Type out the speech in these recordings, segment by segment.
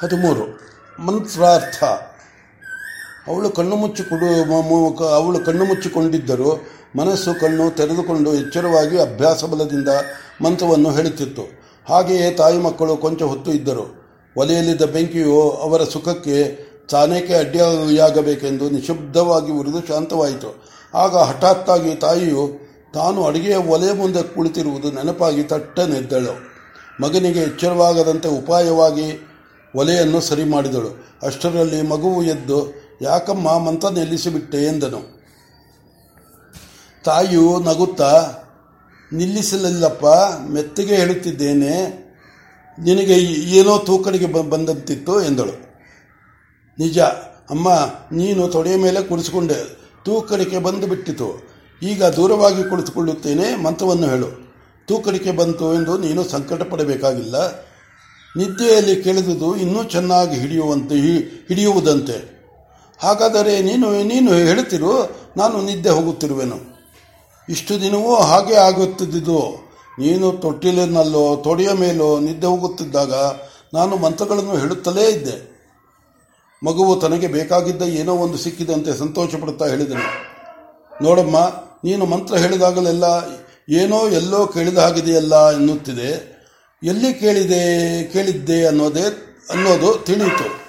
ಹದಿಮೂರು. ಮಂತ್ರಾರ್ಥ. ಅವಳು ಕಣ್ಣು ಮುಚ್ಚಿಕೊಡು ಅವಳು ಕಣ್ಣು ಮುಚ್ಚಿಕೊಂಡಿದ್ದರು ಮನಸ್ಸು, ಕಣ್ಣು ತೆರೆದುಕೊಂಡು ಎಚ್ಚರವಾಗಿ ಅಭ್ಯಾಸ ಬಲದಿಂದ ಮಂತ್ರವನ್ನು ಹೇಳುತ್ತಿತ್ತು. ಹಾಗೆಯೇ ತಾಯಿ ಮಕ್ಕಳು ಕೊಂಚ ಹೊತ್ತು ಇದ್ದರು. ಒಲೆಯಲ್ಲಿದ್ದ ಬೆಂಕಿಯು ಅವರ ಸುಖಕ್ಕೆ ತಾನೇಕೆ ಅಡ್ಡಿಯಾಗಬೇಕೆಂದು ನಿಶಬ್ದವಾಗಿ ಉರಿದು ಶಾಂತವಾಯಿತು. ಆಗ ಹಠಾತ್ತಾಗಿ ತಾಯಿಯು, ತಾನು ಅಡುಗೆಯ ಒಲೆ ಮುಂದೆ ಕುಳಿತಿರುವುದು ನೆನಪಾಗಿ ತಟ್ಟನೆದ್ದಳು. ಮಗನಿಗೆ ಎಚ್ಚರವಾಗದಂತೆ ಉಪಾಯವಾಗಿ ಒಲೆಯನ್ನು ಸರಿ ಮಾಡಿದಳು ಅಷ್ಟರಲ್ಲಿ ಮಗುವು ಎದ್ದು, ಯಾಕಮ್ಮ ಮಂತ ನಿಲ್ಲಿಸಿಬಿಟ್ಟೆ? ಎಂದನು. ತಾಯಿಯು ನಗುತ್ತಾ, ನಿಲ್ಲಿಸಲಿಲ್ಲಪ್ಪ, ಮೆತ್ತಿಗೆ ಹೇಳುತ್ತಿದ್ದೇನೆ, ನಿನಗೆ ಏನೋ ತೂಕಡಿಗೆ ಬಂದಂತಿತ್ತು? ಎಂದಳು. ನಿಜ, ಅಮ್ಮ, ನೀನು ತೊಡೆಯ ಮೇಲೆ ಕುಳಿಸಿಕೊಂಡೆ, ತೂಕಡಿಕೆ ಬಂದು ಬಿಟ್ಟಿತು ಈಗ ದೂರವಾಗಿ ಕುಳಿತುಕೊಳ್ಳುತ್ತೇನೆ ಮಂತ್ರವನ್ನು ಹೇಳು. ತೂಕಡಿಕೆ ಬಂತು ಎಂದು ನೀನು ಸಂಕಟ ಪಡಬೇಕಾಗಿಲ್ಲ ನಿದ್ದೆಯಲ್ಲಿ ಕೇಳಿದುದು ಇನ್ನೂ ಚೆನ್ನಾಗಿ ಹಿಡಿಯುವಂತೆ ಹಿಡಿಯುವುದಂತೆ. ಹಾಗಾದರೆ ನೀನು ನೀನು ಹೇಳುತ್ತಿರು ನಾನು ನಿದ್ದೆ ಹೋಗುತ್ತಿರುವೆನು. ಇಷ್ಟು ದಿನವೂ ಹಾಗೆ ಆಗುತ್ತಿದ್ದು ನೀನು ತೊಟ್ಟಿಲಿನಲ್ಲೋ, ತೊಡೆಯ ಮೇಲೋ ನಿದ್ದೆ ಹೋಗುತ್ತಿದ್ದಾಗ ನಾನು ಮಂತ್ರಗಳನ್ನು ಹೇಳುತ್ತಲೇ ಇದ್ದೆ. ಮಗುವು ತನಗೆ ಬೇಕಾಗಿದ್ದ ಏನೋ ಒಂದು ಸಿಕ್ಕಿದಂತೆ ಸಂತೋಷ ಪಡುತ್ತಾ ಹೇಳಿದನು. ನೋಡಮ್ಮ, ನೀನು ಮಂತ್ರ ಹೇಳಿದಾಗಲೆಲ್ಲ ಏನೋ ಎಲ್ಲೋ ಕೇಳಿದ ಹಾಗಿದೆಯಲ್ಲ ಎನ್ನುತ್ತಿದೆ. ಎಲ್ಲಿ ಕೇಳಿದೆ, ಕೇಳಿದ್ದೆ ಅನ್ನೋದೇ, ಅನ್ನೋದು ತಿಳಿಯಿತು.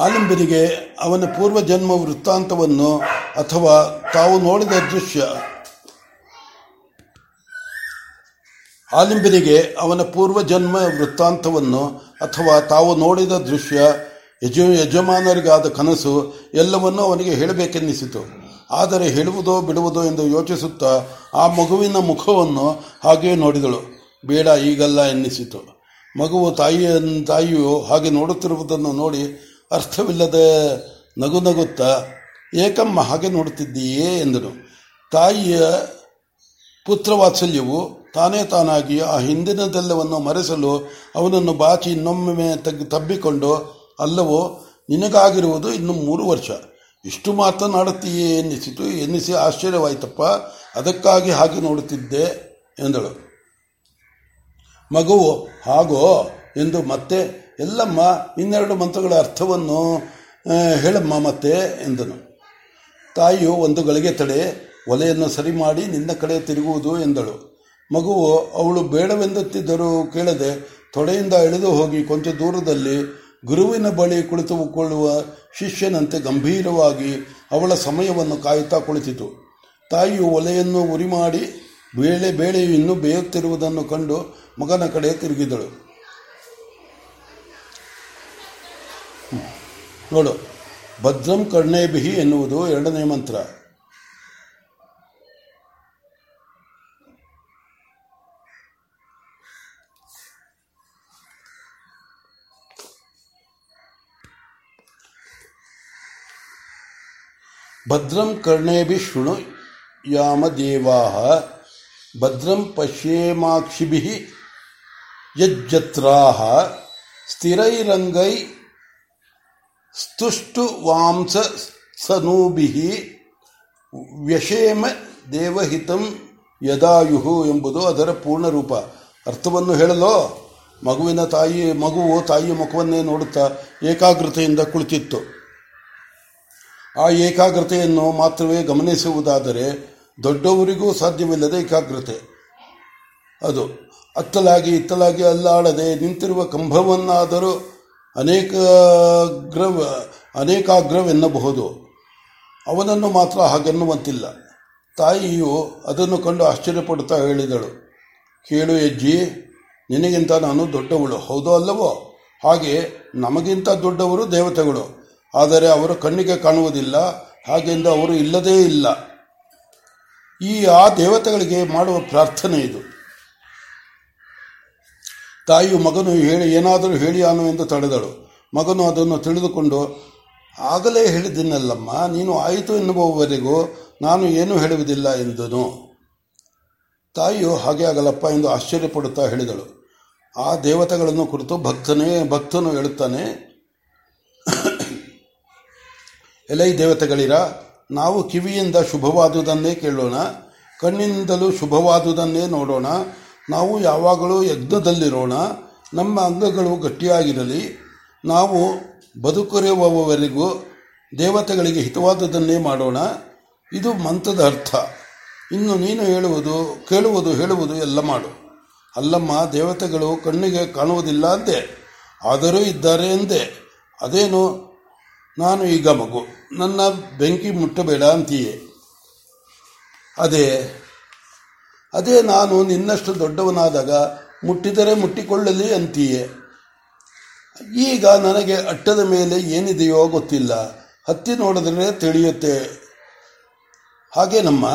ಆಲಿಂಬನಿಗೆ ಅವನ ಪೂರ್ವಜನ್ಮ ವೃತ್ತಾಂತವನ್ನು ಅಥವಾ ತಾವು ನೋಡಿದ ದೃಶ್ಯ. ಆಲಿಂಬನಿಗೆ ಅವನ ಪೂರ್ವಜನ್ಮ ವೃತ್ತಾಂತವನ್ನು ಅಥವಾ ತಾವು ನೋಡಿದ ದೃಶ್ಯ ಯಜ, ಯಜಮಾನರಿಗಾದ ಕನಸು ಎಲ್ಲವನ್ನೂ ಅವನಿಗೆ ಹೇಳಬೇಕೆನ್ನಿಸಿತು. ಆದರೆ ಹೇಳುವುದೋ ಬಿಡುವುದೋ ಎಂದು ಯೋಚಿಸುತ್ತಾ ಆ ಮಗುವಿನ ಮುಖವನ್ನು ಹಾಗೆಯೇ ನೋಡಿದಳು. ಬೇಡ, ಈಗಲ್ಲ ಎನ್ನಿಸಿತು. ಮಗುವು ತಾಯಿಯ, ತಾಯಿಯು ಹಾಗೆ ನೋಡುತ್ತಿರುವುದನ್ನು ನೋಡಿ ಅರ್ಥವಿಲ್ಲದೆ ನಗು ನಗುತ್ತಾ, ಏಕಮ್ಮ ಹಾಗೆ ನೋಡುತ್ತಿದ್ದೀಯೇ ಎಂದನು ತಾಯಿಯ ಪುತ್ರವಾತ್ಸಲ್ಯವು ತಾನೇ ತಾನಾಗಿ ಆ ಹಿಂದಿನದೆಲ್ಲವನ್ನು ಮರೆಸಲು ಅವನನ್ನು ಬಾಚಿ ಇನ್ನೊಮ್ಮೆ ತಗ್ಗಿ ತಬ್ಬಿಕೊಂಡು, ಅಲ್ಲವೋ, ನಿನಗಾಗಿರುವುದು ಇನ್ನು ಮೂರು ವರ್ಷ. ಇಷ್ಟು ಮಾತನಾಡುತ್ತೀಯೇ ಎನ್ನಿಸಿತು, ಎನ್ನಿಸಿ ಆಶ್ಚರ್ಯವಾಯಿತಪ್ಪ, ಅದಕ್ಕಾಗಿ ಹಾಗೆ ನೋಡುತ್ತಿದ್ದೆ ಎಂದಳು. ಮಗುವು, ಹಾಗೋ ಎಂದು ಮತ್ತೆ, ಎಲ್ಲಮ್ಮ, ಇನ್ನೆರಡು ಮಂತ್ರಗಳ ಅರ್ಥವನ್ನು ಹೇಳಮ್ಮ ಮತ್ತೆ ಎಂದನು. ತಾಯಿಯು ಒಂದು ಗಳಿಗೆ ತಡೆ, ಒಲೆಯನ್ನು ಸರಿ ಮಾಡಿ ನಿನ್ನ ಕಡೆ ತಿರುಗುವುದು ಎಂದಳು. ಮಗುವು, ಅವಳು ಬೇಡವೆಂದುತ್ತಿದ್ದರೂ ಕೇಳದೆ, ತೊಡೆಯಿಂದ ಇಳಿದು ಹೋಗಿ ಕೊಂಚ ದೂರದಲ್ಲಿ ಗುರುವಿನ ಬಳಿ ಕುಳಿತುಕೊಳ್ಳುವ ಶಿಷ್ಯನಂತೆ ಗಂಭೀರವಾಗಿ ಅವಳ ಸಮಯವನ್ನು ಕಾಯುತ್ತಾ ಕುಳಿತಿತು. ತಾಯಿಯು ಒಲೆಯನ್ನು ಉರಿ ಮಾಡಿ ಬೇಳೆ ಬೇಳೆಯು ಇನ್ನೂ ಬೇಯುತ್ತಿರುವುದನ್ನು ಕಂಡು ಮಗನ ಕಡೆ ತಿರುಗಿದಳು. ನೋಡು, ಭದ್ರಂ ಕರ್ಣೇಬಿಹಿ ಎನ್ನುವುದು ಎರಡನೇ ಮಂತ್ರ. ಭದ್ರಂ ಕರ್ಣೇಭಿ ಶೃಣು ಯಾಮ ದೇವಾ ಭದ್ರಂ ಪಶ್ಯೇಮಾಕ್ಷಿಭಿ ಯಜ್ಜತ್ರಾ ಸ್ಥಿರೈರಂಗೈ ಸ್ತುಷ್ಟು ವಾಂಸ ಸನೂಭಿ ವ್ಯಷೇಮ ದೇವಹಿತಂ ಯದಾಯುಹು ಎಂಬುದು ಅದರ ಪೂರ್ಣ ರೂಪ ಅರ್ಥವನ್ನು ಹೇಳಲೋ? ಮಗುವಿನ ತಾಯಿ, ಮಗುವು ತಾಯಿಯ ಮುಖವನ್ನೇ ನೋಡುತ್ತಾ ಏಕಾಗ್ರತೆಯಿಂದ ಕುಳಿತಿತ್ತು. ಆ ಏಕಾಗ್ರತೆಯನ್ನು ಮಾತ್ರವೇ ಗಮನಿಸುವುದಾದರೆ ದೊಡ್ಡವರಿಗೂ ಸಾಧ್ಯವಿಲ್ಲದೆ ಏಕಾಗ್ರತೆ. ಅದು ಅತ್ತಲಾಗಿ ಇತ್ತಲಾಗಿ ಅಲ್ಲಾಡದೆ ನಿಂತಿರುವ ಕಂಬವನ್ನಾದರೂ ಅನೇಕಾಗ್ರ ಅನೇಕಾಗ್ರವೆನ್ನಬಹುದು. ಅವನನ್ನು ಮಾತ್ರ ಹಾಗೆನ್ನುವಂತಿಲ್ಲ. ತಾಯಿಯು ಅದನ್ನು ಕಂಡು ಆಶ್ಚರ್ಯಪಡುತ್ತಾ ಹೇಳಿದಳು, ಕೇಳು ಹೆಜ್ಜಿ ನಿನಗಿಂತ ನಾನು ದೊಡ್ಡವಳು, ಹೌದೋ ಅಲ್ಲವೋ? ಹಾಗೆ ನಮಗಿಂತ ದೊಡ್ಡವರು ದೇವತೆಗಳು. ಆದರೆ ಅವರು ಕಣ್ಣಿಗೆ ಕಾಣುವುದಿಲ್ಲ, ಹಾಗೆಂದು ಅವರು ಇಲ್ಲದೇ ಇಲ್ಲ. ಈ ಆ ದೇವತೆಗಳಿಗೆ ಮಾಡುವ ಪ್ರಾರ್ಥನೆ ಇದು. ತಾಯಿಯು ಮಗನು ಹೇಳಿ, ಏನಾದರೂ ಹೇಳಿ ಅನು ಎಂದು ತಡೆದಳು. ಮಗನು ಅದನ್ನು ತಿಳಿದುಕೊಂಡು, ಆಗಲೇ ಹೇಳಿದ್ದೀನಲ್ಲಮ್ಮ, ನೀನು ಆಯಿತು ಎನ್ನುವವರೆಗೂ ನಾನು ಏನೂ ಹೇಳುವುದಿಲ್ಲ ಎಂದನು. ತಾಯಿಯು ಹಾಗೆ ಆಗಲಪ್ಪ ಎಂದು ಆಶ್ಚರ್ಯಪಡುತ್ತಾ ಹೇಳಿದಳು. ಆ ದೇವತೆಗಳನ್ನು ಕುರಿತು ಭಕ್ತನೇ, ಭಕ್ತನು ಹೇಳುತ್ತಾನೆ ಎಲೈ ದೇವತೆಗಳಿರ, ನಾವು ಕಿವಿಯಿಂದ ಶುಭವಾದುದನ್ನೇ ಕೇಳೋಣ, ಕಣ್ಣಿನಿಂದಲೂ ಶುಭವಾದುದನ್ನೇ ನೋಡೋಣ, ನಾವು ಯಾವಾಗಲೂ ಯಜ್ಞದಲ್ಲಿರೋಣ, ನಮ್ಮ ಅಂಗಗಳು ಗಟ್ಟಿಯಾಗಿರಲಿ, ನಾವು ಬದುಕಿರುವವರೆಗೂ ದೇವತೆಗಳಿಗೆ ಹಿತವಾದುದನ್ನೇ ಮಾಡೋಣ, ಇದು ಮಂತ್ರದ ಅರ್ಥ. ಇನ್ನು ನೀನು ಹೇಳುವುದು, ಕೇಳುವುದು, ಹೇಳುವುದು ಎಲ್ಲ ಮಾಡು. ಅಲ್ಲಮ್ಮ, ದೇವತೆಗಳು ಕಣ್ಣಿಗೆ ಕಾಣುವುದಿಲ್ಲ ಅಂದೆ, ಆದರೂ ಇದ್ದಾರೆ ಎಂದೆ ಅದೇನು ನಾನು ಈಗ ಮಗು. ನನ್ನ ಬೆಂಕಿ ಮುಟ್ಟಬೇಡ ಅಂತೀಯೇ. ಅದೇ ಅದೇ ನಾನು ನಿನ್ನಷ್ಟು ದೊಡ್ಡವನಾದಾಗ ಮುಟ್ಟಿದರೆ ಮುಟ್ಟಿಕೊಳ್ಳಲಿ ಅಂತೀಯೇ. ಈಗ ನನಗೆ ಅಟ್ಟದ ಮೇಲೆ ಏನಿದೆಯೋ ಗೊತ್ತಿಲ್ಲ. ಹತ್ತಿ ನೋಡಿದ್ರೆ ತಿಳಿಯುತ್ತೆ. ಹಾಗೆ ನಮ್ಮ,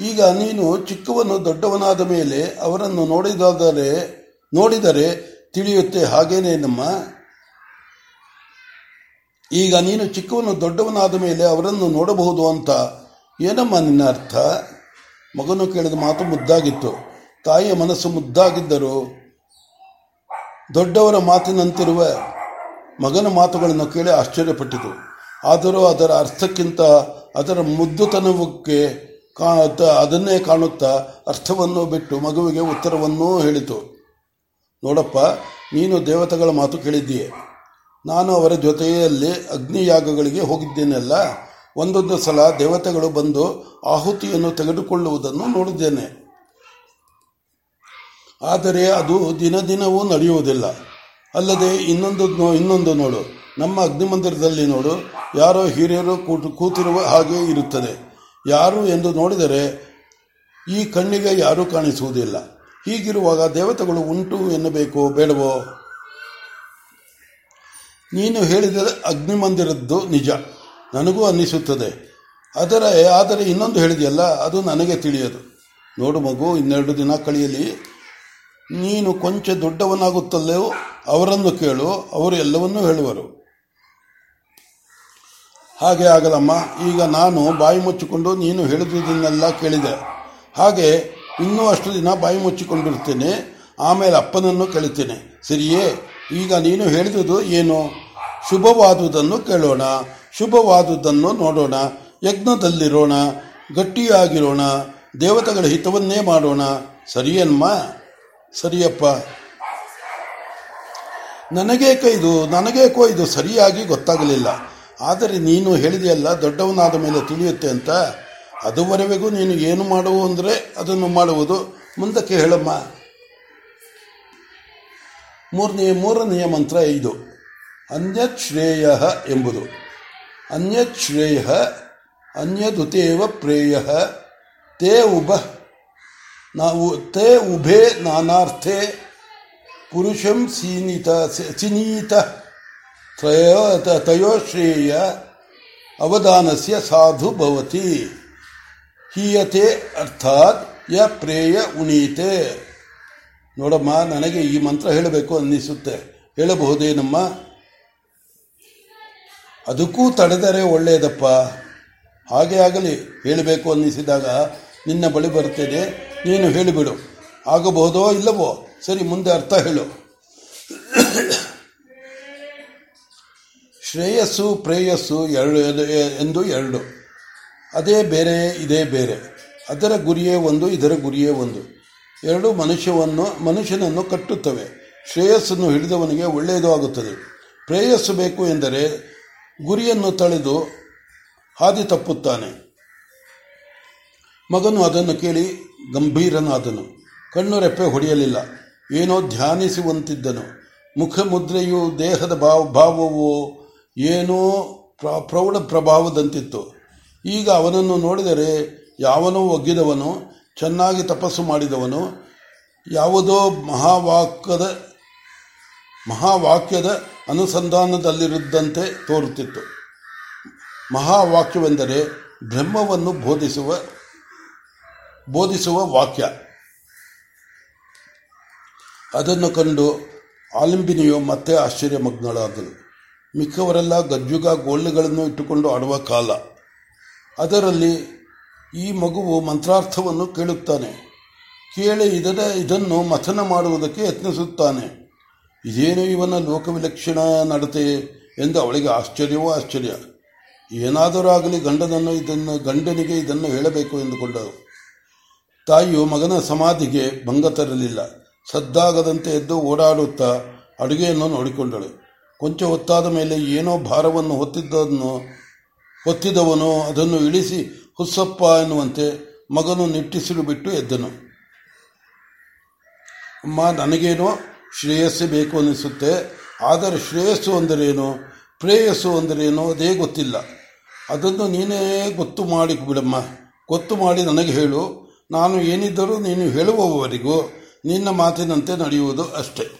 ಈಗ ನೀನು ಚಿಕ್ಕವನು ದೊಡ್ಡವನಾದ ಮೇಲೆ ಅವರನ್ನು ನೋಡಿದಾದರೆ, ನೋಡಿದರೆ ತಿಳಿಯುತ್ತೆ. ಹಾಗೇನೇ ನಮ್ಮ ಈಗ ನೀನು ಚಿಕ್ಕವನು, ದೊಡ್ಡವನಾದ ಮೇಲೆ ಅವರನ್ನು ನೋಡಬಹುದು ಅಂತ ಏನಮ್ಮ ನಿನ್ನ ಅರ್ಥ? ಮಗನು ಕೇಳಿದ ಮಾತು ಮುದ್ದಾಗಿತ್ತು. ತಾಯಿಯ ಮನಸ್ಸು ಮುದ್ದಾಗಿದ್ದರೂ ದೊಡ್ಡವರ ಮಾತಿನಂತಿರುವ ಮಗನ ಮಾತುಗಳನ್ನು ಕೇಳಿ ಆಶ್ಚರ್ಯಪಟ್ಟಿತು. ಆದರೂ ಅದರ ಅರ್ಥಕ್ಕಿಂತ ಅದರ ಮುದ್ದುತನವಕ್ಕೆ ಅದನ್ನೇ ಕಾಣುತ್ತಾ ಅರ್ಥವನ್ನು ಬಿಟ್ಟು ಮಗುವಿಗೆ ಉತ್ತರವನ್ನೂ ಹೇಳಿತು. ನೋಡಪ್ಪ, ನೀನು ದೇವತೆಗಳ ಮಾತು ಕೇಳಿದ್ದೀಯೆ. ನಾನು ಅವರ ಜೊತೆಯಲ್ಲಿ ಅಗ್ನಿಯಾಗಗಳಿಗೆ ಹೋಗಿದ್ದೇನೆಲ್ಲ, ಒಂದೊಂದು ಸಲ ದೇವತೆಗಳು ಬಂದು ಆಹುತಿಯನ್ನು ತೆಗೆದುಕೊಳ್ಳುವುದನ್ನು ನೋಡಿದ್ದೇನೆ. ಆದರೆ ಅದು ದಿನ ದಿನವೂ ನಡೆಯುವುದಿಲ್ಲ. ಅಲ್ಲದೆ ಇನ್ನೊಂದು ಇನ್ನೊಂದು ನೋಡು. ನಮ್ಮ ಅಗ್ನಿಮಂದಿರದಲ್ಲಿ ನೋಡು, ಯಾರೋ ಹಿರಿಯರು ಕೂತಿರುವ ಹಾಗೆ ಇರುತ್ತದೆ. ಯಾರು ಎಂದು ನೋಡಿದರೆ ಈ ಕಣ್ಣಿಗೆ ಯಾರೂ ಕಾಣಿಸುವುದಿಲ್ಲ. ಹೀಗಿರುವಾಗ ದೇವತೆಗಳು ಉಂಟು ಎನ್ನಬೇಕು ಬೇಡವೋ? ನೀನು ಹೇಳಿದ ಅಗ್ನಿಮಂದಿರದ್ದು ನಿಜ. ನನಗೂ ಅನ್ನಿಸುತ್ತದೆ. ಅದರ ಆದರೆ ಇನ್ನೊಂದು ಹೇಳಿದೆಯಲ್ಲ, ಅದು ನನಗೆ ತಿಳಿಯದು. ನೋಡು ಮಗು, ಇನ್ನೆರಡು ದಿನ ಕಳೆಯಲಿ. ನೀನು ಕೊಂಚ ದೊಡ್ಡವನಾಗುತ್ತಲ್ಲೋ ಅವರನ್ನು ಕೇಳು, ಅವರು ಎಲ್ಲವನ್ನೂ ಹೇಳುವರು. ಹಾಗೆ ಆಗಲಮ್ಮ, ಈಗ ನಾನು ಬಾಯಿ ಮುಚ್ಚಿಕೊಂಡು ನೀನು ಹೇಳಿದುದನ್ನೆಲ್ಲ ಕೇಳಿದೆ. ಹಾಗೆ ಇನ್ನೂ ಅಷ್ಟು ದಿನ ಬಾಯಿ ಮುಚ್ಚಿಕೊಂಡಿರ್ತೇನೆ, ಆಮೇಲೆ ಅಪ್ಪನನ್ನು ಕೇಳುತ್ತೇನೆ. ಸರಿಯೇ? ಈಗ ನೀನು ಹೇಳಿದುದು ಏನು? ಶುಭವಾದುದನ್ನು ಕೇಳೋಣ, ಶುಭವಾದುದನ್ನು ನೋಡೋಣ, ಯಜ್ಞದಲ್ಲಿರೋಣ, ಗಟ್ಟಿಯಾಗಿರೋಣ, ದೇವತೆಗಳ ಹಿತವನ್ನೇ ಮಾಡೋಣ. ಸರಿಯನ್ಮ? ಸರಿಯಪ್ಪ. ನನಗೇಕ ಇದು ನನಗೇಕೋ ಇದು ಸರಿಯಾಗಿ ಗೊತ್ತಾಗಲಿಲ್ಲ. ಆದರೆ ನೀನು ಹೇಳಿದೆಯಲ್ಲ, ದೊಡ್ಡವನಾದ ಮೇಲೆ ತಿಳಿಯುತ್ತೆ ಅಂತ. ಅದುವರೆಗೂ ನೀನು ಏನು ಮಾಡುವು ಅಂದರೆ ಅದನ್ನು ಮಾಡುವುದು. ಮುಂದಕ್ಕೆ ಹೇಳಮ್ಮ. ಮೂರನೇ, ಮೂರನೆಯ ಮಂತ್ರ ಇದು. ಅನ್ಯಶ್ರೇಯ ಎಂಬುದು. ಅನ್ಯಶ್ರೇಯ, ಅನ್ಯದುತೇವ ಪ್ರೇಯ, ತೇ ಉಭ, ನಾವು ತೇ ಉಭೇ ನಾನಾರ್ಥೆ, ಪುರುಷಂ ಸೀನಿತ, ಸಿನೀತ ತಯೋಶ್ರೇಯ, ಅವಧಾನಸ್ಯ ಸಾಧು ಭವತಿ. ಹೀಯತೆ ಅರ್ಥಾತ್ ಯ ಪ್ರೇಯ ಉಣೀತೆ. ನೋಡಮ್ಮ, ನನಗೆ ಈ ಮಂತ್ರ ಹೇಳಬೇಕು ಅನ್ನಿಸುತ್ತೆ. ಹೇಳಬಹುದೇನಮ್ಮ ಅದಕ್ಕೂ ತಡೆದರೆ ಒಳ್ಳೆಯದಪ್ಪ ಹಾಗೆ ಆಗಲಿ, ಹೇಳಬೇಕು ಅನ್ನಿಸಿದಾಗ ನಿನ್ನ ಬಳಿ ಬರ್ತೇನೆ. ನೀನು ಹೇಳಿಬಿಡು. ಆಗಬಹುದೋ ಇಲ್ಲವೋ? ಸರಿ, ಮುಂದೆ ಅರ್ಥ ಹೇಳು. ಶ್ರೇಯಸ್ಸು, ಪ್ರೇಯಸ್ಸು ಎರಡು, ಎಂದು ಎರಡು. ಅದೇ ಬೇರೆ, ಇದೇ ಬೇರೆ. ಅದರ ಗುರಿಯೇ ಒಂದು, ಇದರ ಗುರಿಯೇ ಒಂದು. ಎರಡು ಮನುಷ್ಯವನ್ನು, ಮನುಷ್ಯನನ್ನು ಕಟ್ಟುತ್ತವೆ. ಶ್ರೇಯಸ್ಸನ್ನು ಹಿಡಿದವನಿಗೆ ಒಳ್ಳೆಯದು ಆಗುತ್ತದೆ. ಪ್ರೇಯಸ್ಸು ಬೇಕು ಎಂದರೆ ಗುರಿಯನ್ನು ತಳೆದು ಹಾದಿ ತಪ್ಪುತ್ತಾನೆ. ಮಗನು ಅದನ್ನು ಕೇಳಿ ಗಂಭೀರನಾದನು. ಕಣ್ಣು ರೆಪ್ಪೆ ಹೊಡೆಯಲಿಲ್ಲ. ಏನೋ ಧ್ಯಾನಿಸುವಂತಿದ್ದನು. ಮುಖಮುದ್ರೆಯು ದೇಹದ ಭಾವ, ಭಾವವು ಏನೋ ಪ್ರೌಢ ಪ್ರಭಾವದಂತಿತ್ತು. ಈಗ ಅವನನ್ನು ನೋಡಿದರೆ ಯಾವನೋ ಒಗ್ಗಿದವನು ಚೆನ್ನಾಗಿ ತಪಸ್ಸು ಮಾಡಿದವನು, ಯಾವುದೋ ಮಹಾವಾಕ್ಯದ ಮಹಾವಾಕ್ಯದ ಅನುಸಂಧಾನದಲ್ಲಿರುದ್ದಂತೆ ತೋರುತ್ತಿತ್ತು. ಮಹಾವಾಕ್ಯವೆಂದರೆ ಬ್ರಹ್ಮವನ್ನು ಬೋಧಿಸುವ ಬೋಧಿಸುವ ವಾಕ್ಯ. ಅದನ್ನು ಕಂಡು ಆಲಿಂಬಿನಿಯು ಮತ್ತೆ ಆಶ್ಚರ್ಯಮಗ್ನಳಾದಳು ಮಿಕ್ಕವರೆಲ್ಲ ಗಜ್ಜುಗ ಗೋಳ್ಳೆಗಳನ್ನು ಇಟ್ಟುಕೊಂಡು ಆಡುವ ಕಾಲ. ಅದರಲ್ಲಿ ಈ ಮಗುವು ಮಂತ್ರಾರ್ಥವನ್ನು ಕೇಳುತ್ತಾನೆ. ಕೇಳಿ ಇದರ ಇದನ್ನು ಮಥನ ಮಾಡುವುದಕ್ಕೆ ಯತ್ನಿಸುತ್ತಾನೆ. ಇದೇನು ಇವನ ಲೋಕವಿಲಕ್ಷಣ ನಡತೆ ಎಂದು ಅವಳಿಗೆ ಆಶ್ಚರ್ಯವೋ ಆಶ್ಚರ್ಯ. ಏನಾದರೂ ಆಗಲಿ ಗಂಡನನ್ನು ಇದನ್ನು, ಗಂಡನಿಗೆ ಇದನ್ನು ಹೇಳಬೇಕು ಎಂದುಕೊಂಡರು. ತಾಯಿಯು ಮಗನ ಸಮಾಧಿಗೆ ಭಂಗ ತರಲಿಲ್ಲ. ಸದ್ದಾಗದಂತೆ ಎದ್ದು ಓಡಾಡುತ್ತಾ ಅಡುಗೆಯನ್ನು ನೋಡಿಕೊಂಡಳು. ಕೊಂಚ ಹೊತ್ತಾದ ಮೇಲೆ ಏನೋ ಭಾರವನ್ನು ಹೊತ್ತಿದ್ದನ್ನು, ಹೊತ್ತಿದವನು ಅದನ್ನು ಇಳಿಸಿ ಹುಸ್ಸಪ್ಪ ಎನ್ನುವಂತೆ ಮಗನು ನಿಟ್ಟಿಸಿಲು ಬಿಟ್ಟು ಎದ್ದನು. ಅಮ್ಮ, ನನಗೇನೋ ಶ್ರೇಯಸ್ಸು ಬೇಕು ಅನ್ನಿಸುತ್ತೆ, ಆದರೆ ಶ್ರೇಯಸ್ಸು ಅಂದರೇನು, ಪ್ರೇಯಸ್ಸು ಅಂದರೇನು ಅದೇ ಗೊತ್ತಿಲ್ಲ. ಅದನ್ನು ನೀನೇ ಗೊತ್ತು ಮಾಡಿ ಬಿಡಮ್ಮ. ಗೊತ್ತು ಮಾಡಿ ನನಗೆ ಹೇಳು. ನಾನು ಏನಿದ್ದರೂ ನೀನು ಹೇಳುವವರೆಗೂ ನಿನ್ನ ಮಾತಿನಂತೆ ನಡೆಯುವುದು ಅಷ್ಟೇ.